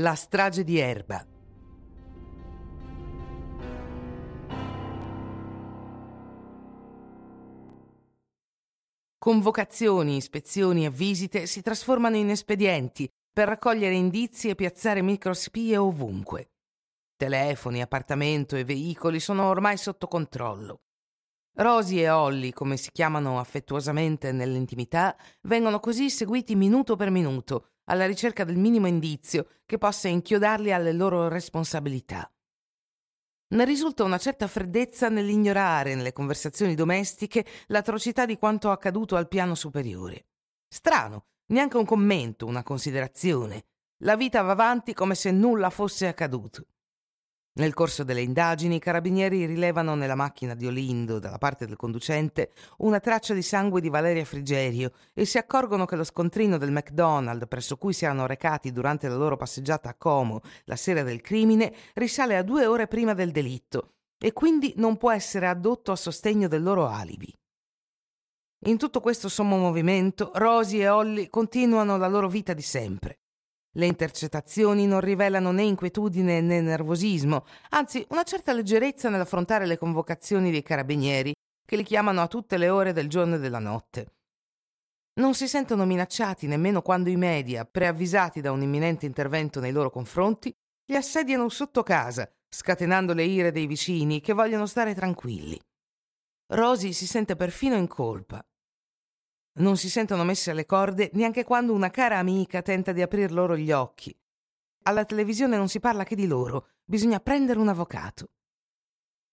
La strage di Erba. Convocazioni, ispezioni e visite si trasformano in espedienti per raccogliere indizi e piazzare microspie ovunque. Telefoni, appartamento e veicoli sono ormai sotto controllo. Rosy e Olly, come si chiamano affettuosamente nell'intimità, vengono così seguiti minuto per minuto, alla ricerca del minimo indizio che possa inchiodarli alle loro responsabilità. Ne risulta una certa freddezza nell'ignorare nelle conversazioni domestiche l'atrocità di quanto accaduto al piano superiore. Strano, neanche un commento, una considerazione. La vita va avanti come se nulla fosse accaduto. Nel corso delle indagini, i carabinieri rilevano nella macchina di Olindo, dalla parte del conducente, una traccia di sangue di Valeria Frigerio e si accorgono che lo scontrino del McDonald's presso cui si erano recati durante la loro passeggiata a Como la sera del crimine risale a due ore prima del delitto e quindi non può essere addotto a sostegno del loro alibi. In tutto questo sommo movimento, Rosy e Holly continuano la loro vita di sempre. Le intercettazioni non rivelano né inquietudine né nervosismo, anzi una certa leggerezza nell'affrontare le convocazioni dei carabinieri, che li chiamano a tutte le ore del giorno e della notte. Non si sentono minacciati nemmeno quando i media, preavvisati da un imminente intervento nei loro confronti, li assediano sotto casa, scatenando le ire dei vicini che vogliono stare tranquilli. Rosy si sente perfino in colpa. Non si sentono messe alle corde neanche quando una cara amica tenta di aprir loro gli occhi. Alla televisione non si parla che di loro, bisogna prendere un avvocato.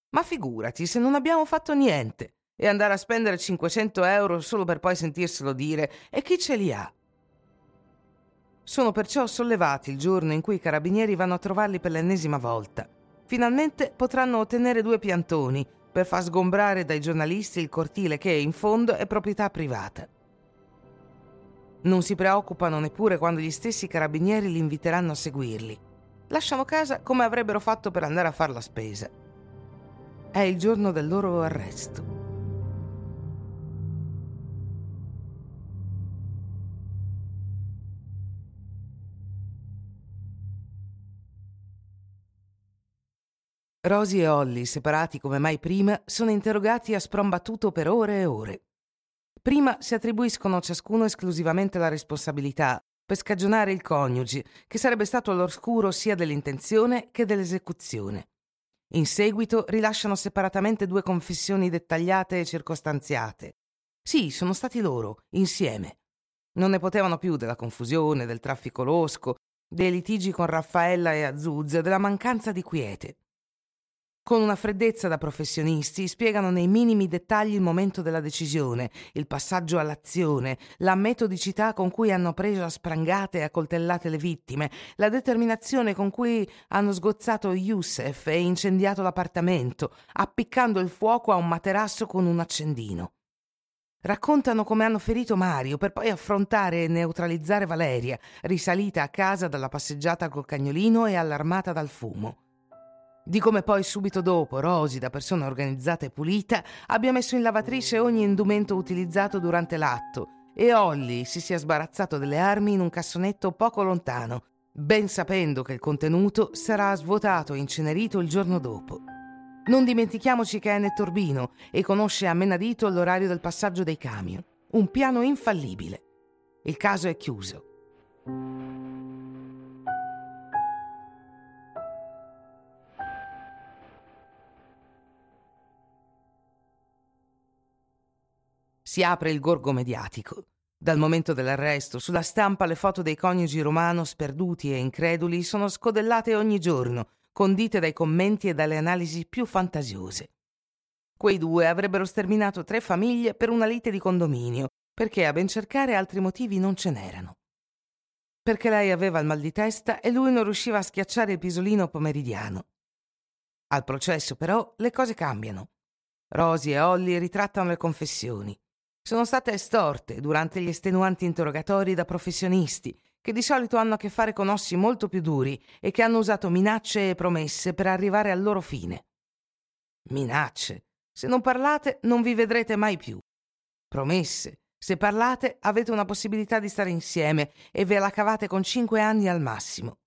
Ma figurati se non abbiamo fatto niente e andare a spendere 500 euro solo per poi sentirselo dire e chi ce li ha? Sono perciò sollevati il giorno in cui i carabinieri vanno a trovarli per l'ennesima volta. Finalmente potranno ottenere due piantoni per far sgombrare dai giornalisti il cortile che, in fondo, è proprietà privata. Non si preoccupano neppure quando gli stessi carabinieri li inviteranno a seguirli. Lasciano casa come avrebbero fatto per andare a fare la spesa. È il giorno del loro arresto. Rosy e Holly, separati come mai prima, sono interrogati a sprombattuto per ore e ore. Prima si attribuiscono ciascuno esclusivamente la responsabilità per scagionare il coniuge, che sarebbe stato all'oscuro sia dell'intenzione che dell'esecuzione. In seguito rilasciano separatamente due confessioni dettagliate e circostanziate. Sì, sono stati loro, insieme. Non ne potevano più della confusione, del traffico losco, dei litigi con Raffaella e Azuz, della mancanza di quiete. Con una freddezza da professionisti spiegano nei minimi dettagli il momento della decisione, il passaggio all'azione, la metodicità con cui hanno preso a sprangate e accoltellate le vittime, la determinazione con cui hanno sgozzato Youssef e incendiato l'appartamento, appiccando il fuoco a un materasso con un accendino. Raccontano come hanno ferito Mario per poi affrontare e neutralizzare Valeria, risalita a casa dalla passeggiata col cagnolino e allarmata dal fumo di come poi subito dopo Rosy, da persona organizzata e pulita, abbia messo in lavatrice ogni indumento utilizzato durante l'atto e Holly si sia sbarazzato delle armi in un cassonetto poco lontano, ben sapendo che il contenuto sarà svuotato e incenerito il giorno dopo. Non dimentichiamoci che è nettorbino e conosce a menadito l'orario del passaggio dei camion. Un piano infallibile. Il caso è chiuso. Si apre il gorgo mediatico. Dal momento dell'arresto, sulla stampa le foto dei coniugi romano sperduti e increduli sono scodellate ogni giorno, condite dai commenti e dalle analisi più fantasiose. Quei due avrebbero sterminato tre famiglie per una lite di condominio, perché a ben cercare altri motivi non ce n'erano. Perché lei aveva il mal di testa e lui non riusciva a schiacciare il pisolino pomeridiano. Al processo, però, le cose cambiano. Rosy e Holly ritrattano le confessioni sono state estorte durante gli estenuanti interrogatori da professionisti che di solito hanno a che fare con ossi molto più duri e che hanno usato minacce e promesse per arrivare al loro fine. Minacce. Se non parlate non vi vedrete mai più. Promesse. Se parlate avete una possibilità di stare insieme e ve la cavate con cinque anni al massimo.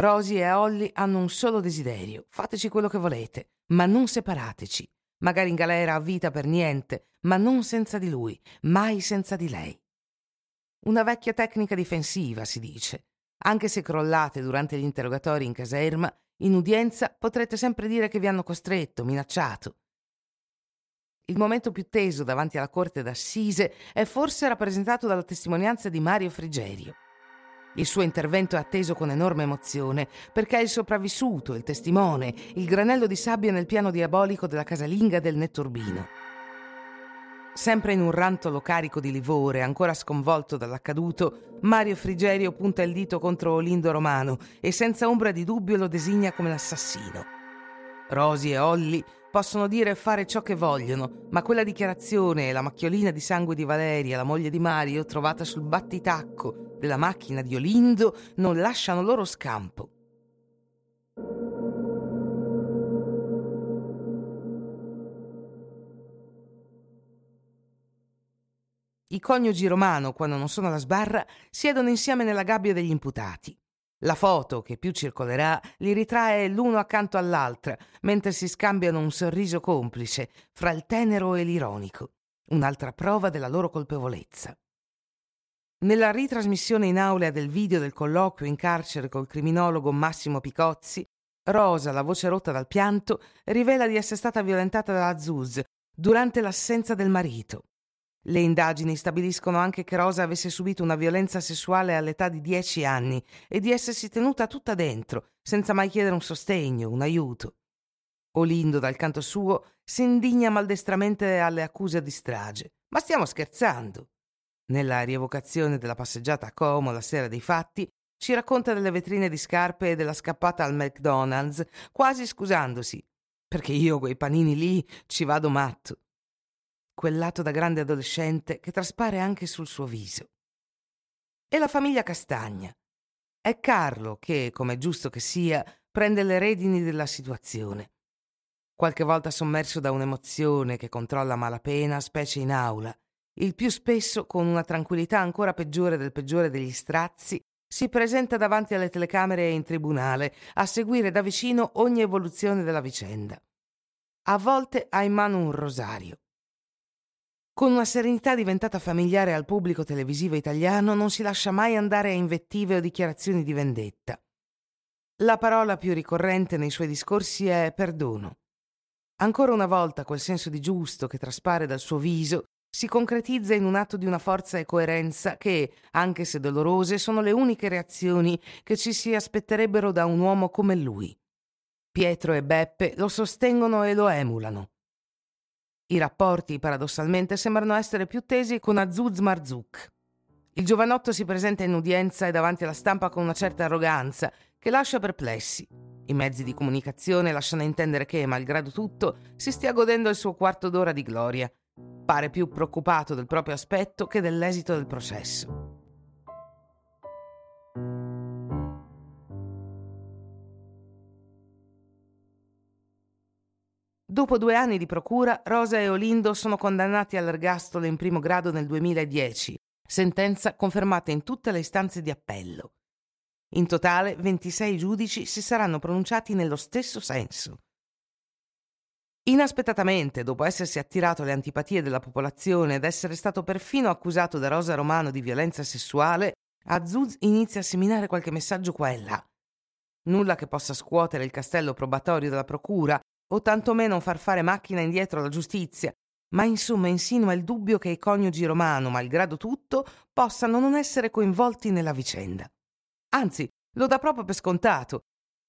Rosy e Holly hanno un solo desiderio: fateci quello che volete, ma non separateci. Magari in galera a vita per niente, ma non senza di lui, mai senza di lei. Una vecchia tecnica difensiva, si dice. Anche se crollate durante gli interrogatori in caserma, in udienza potrete sempre dire che vi hanno costretto, minacciato. Il momento più teso davanti alla corte d'assise è forse rappresentato dalla testimonianza di Mario Frigerio. Il suo intervento è atteso con enorme emozione perché è il sopravvissuto, il testimone, il granello di sabbia nel piano diabolico della casalinga del Netturbino. Sempre in un rantolo carico di livore, ancora sconvolto dall'accaduto, Mario Frigerio punta il dito contro Olindo Romano e senza ombra di dubbio lo designa come l'assassino. Rosy e Olli possono dire e fare ciò che vogliono, ma quella dichiarazione e la macchiolina di sangue di Valeria, la moglie di Mario, trovata sul battitacco della macchina di Olindo, non lasciano loro scampo. I coniugi romano, quando non sono alla sbarra, siedono insieme nella gabbia degli imputati. La foto, che più circolerà, li ritrae l'uno accanto all'altra, mentre si scambiano un sorriso complice fra il tenero e l'ironico, un'altra prova della loro colpevolezza. Nella ritrasmissione in aula del video del colloquio in carcere col criminologo Massimo Picozzi, Rosa, la voce rotta dal pianto, rivela di essere stata violentata da Azuz durante l'assenza del marito. Le indagini stabiliscono anche che Rosa avesse subito una violenza sessuale all'età di dieci anni e di essersi tenuta tutta dentro, senza mai chiedere un sostegno, un aiuto. Olindo, dal canto suo, si indigna maldestramente alle accuse di strage. Ma stiamo scherzando. Nella rievocazione della passeggiata a Como la sera dei fatti, ci racconta delle vetrine di scarpe e della scappata al McDonald's, quasi scusandosi. Perché io quei panini lì ci vado matto quel lato da grande adolescente che traspare anche sul suo viso. E la famiglia Castagna. È Carlo che, come è giusto che sia, prende le redini della situazione. Qualche volta sommerso da un'emozione che controlla malapena, specie in aula, il più spesso con una tranquillità ancora peggiore del peggiore degli strazi, si presenta davanti alle telecamere e in tribunale a seguire da vicino ogni evoluzione della vicenda. A volte ha in mano un rosario, con una serenità diventata familiare al pubblico televisivo italiano, non si lascia mai andare a invettive o dichiarazioni di vendetta. La parola più ricorrente nei suoi discorsi è perdono. Ancora una volta quel senso di giusto che traspare dal suo viso si concretizza in un atto di una forza e coerenza che, anche se dolorose, sono le uniche reazioni che ci si aspetterebbero da un uomo come lui. Pietro e Beppe lo sostengono e lo emulano. I rapporti, paradossalmente, sembrano essere più tesi con Azuz Marzuk. Il giovanotto si presenta in udienza e davanti alla stampa con una certa arroganza che lascia perplessi. I mezzi di comunicazione lasciano intendere che, malgrado tutto, si stia godendo il suo quarto d'ora di gloria. Pare più preoccupato del proprio aspetto che dell'esito del processo. Dopo due anni di procura, Rosa e Olindo sono condannati all'ergastolo in primo grado nel 2010, sentenza confermata in tutte le istanze di appello. In totale 26 giudici si saranno pronunciati nello stesso senso. Inaspettatamente, dopo essersi attirato alle antipatie della popolazione ed essere stato perfino accusato da Rosa Romano di violenza sessuale, Azuz inizia a seminare qualche messaggio qua e là. Nulla che possa scuotere il castello probatorio della procura, o tantomeno far fare macchina indietro alla giustizia, ma insomma insinua il dubbio che i coniugi romano, malgrado tutto, possano non essere coinvolti nella vicenda. Anzi, lo dà proprio per scontato,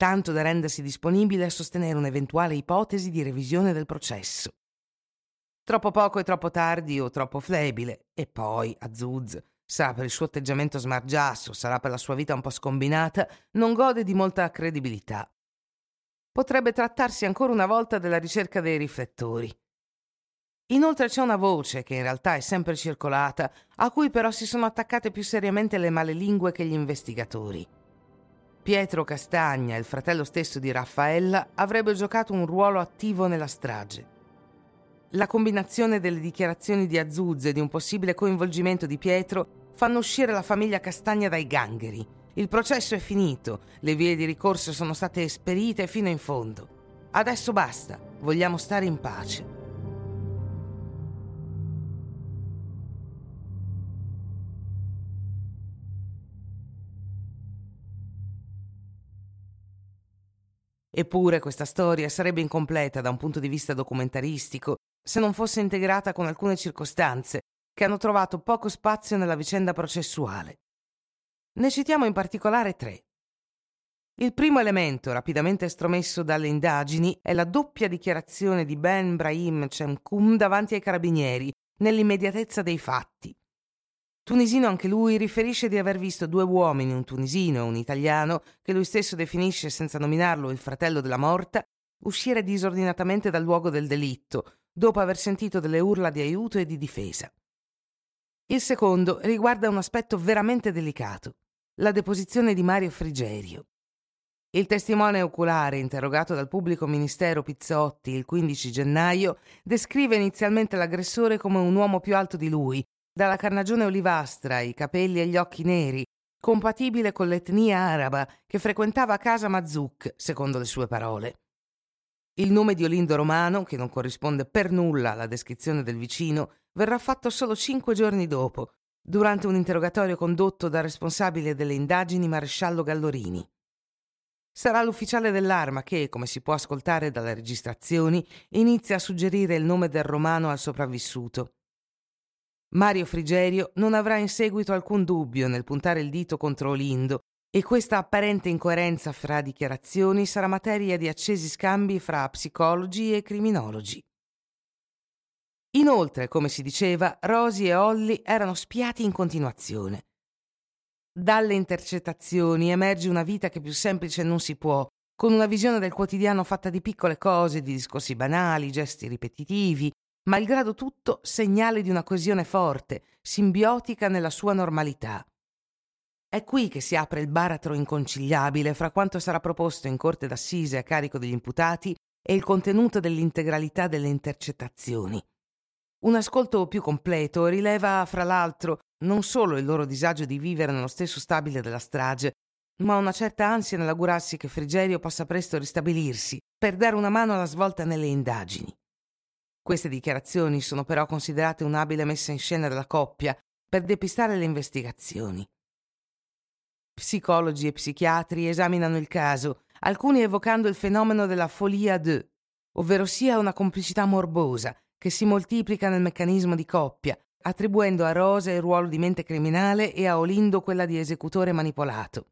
tanto da rendersi disponibile a sostenere un'eventuale ipotesi di revisione del processo. Troppo poco e troppo tardi o troppo flebile, e poi, Azuz, sarà per il suo atteggiamento smargiasso, sarà per la sua vita un po' scombinata, non gode di molta credibilità potrebbe trattarsi ancora una volta della ricerca dei riflettori. Inoltre c'è una voce, che in realtà è sempre circolata, a cui però si sono attaccate più seriamente le malelingue che gli investigatori. Pietro Castagna, il fratello stesso di Raffaella, avrebbe giocato un ruolo attivo nella strage. La combinazione delle dichiarazioni di Azuzze e di un possibile coinvolgimento di Pietro fanno uscire la famiglia Castagna dai gangheri Il processo è finito, le vie di ricorso sono state esperite fino in fondo. Adesso basta, vogliamo stare in pace. Eppure questa storia sarebbe incompleta da un punto di vista documentaristico se non fosse integrata con alcune circostanze che hanno trovato poco spazio nella vicenda processuale. Ne citiamo in particolare tre. Il primo elemento, rapidamente estromesso dalle indagini, è la doppia dichiarazione di Ben Brahim Chemkum davanti ai carabinieri, nell'immediatezza dei fatti. Tunisino anche lui riferisce di aver visto due uomini, un tunisino e un italiano, che lui stesso definisce senza nominarlo il fratello della morta, uscire disordinatamente dal luogo del delitto, dopo aver sentito delle urla di aiuto e di difesa. Il secondo riguarda un aspetto veramente delicato, la deposizione di Mario Frigerio. Il testimone oculare, interrogato dal pubblico ministero Pizzotti il 15 gennaio, descrive inizialmente l'aggressore come un uomo più alto di lui, dalla carnagione olivastra, i capelli e gli occhi neri, compatibile con l'etnia araba che frequentava casa Mazzouk, secondo le sue parole. Il nome di Olindo Romano, che non corrisponde per nulla alla descrizione del vicino, verrà fatto solo cinque giorni dopo, durante un interrogatorio condotto dal responsabile delle indagini maresciallo Gallorini. Sarà l'ufficiale dell'arma che, come si può ascoltare dalle registrazioni, inizia a suggerire il nome del romano al sopravvissuto. Mario Frigerio non avrà in seguito alcun dubbio nel puntare il dito contro Olindo e questa apparente incoerenza fra dichiarazioni sarà materia di accesi scambi fra psicologi e criminologi. Inoltre, come si diceva, Rosy e Holly erano spiati in continuazione. Dalle intercettazioni emerge una vita che più semplice non si può, con una visione del quotidiano fatta di piccole cose, di discorsi banali, gesti ripetitivi, malgrado tutto segnale di una coesione forte, simbiotica nella sua normalità. È qui che si apre il baratro inconciliabile fra quanto sarà proposto in corte d'assise a carico degli imputati e il contenuto dell'integralità delle intercettazioni. Un ascolto più completo rileva, fra l'altro, non solo il loro disagio di vivere nello stesso stabile della strage, ma una certa ansia nell'augurarsi che Frigerio possa presto ristabilirsi per dare una mano alla svolta nelle indagini. Queste dichiarazioni sono però considerate un'abile messa in scena della coppia per depistare le investigazioni. Psicologi e psichiatri esaminano il caso, alcuni evocando il fenomeno della folia de, ovvero sia una complicità morbosa che si moltiplica nel meccanismo di coppia, attribuendo a Rosa il ruolo di mente criminale e a Olindo quella di esecutore manipolato.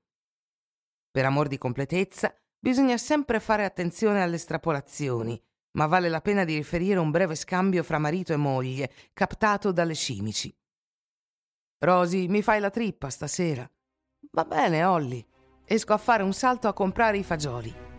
Per amor di completezza, bisogna sempre fare attenzione alle estrapolazioni, ma vale la pena di riferire un breve scambio fra marito e moglie, captato dalle cimici. Rosy, mi fai la trippa stasera? Va bene, Olly. Esco a fare un salto a comprare i fagioli.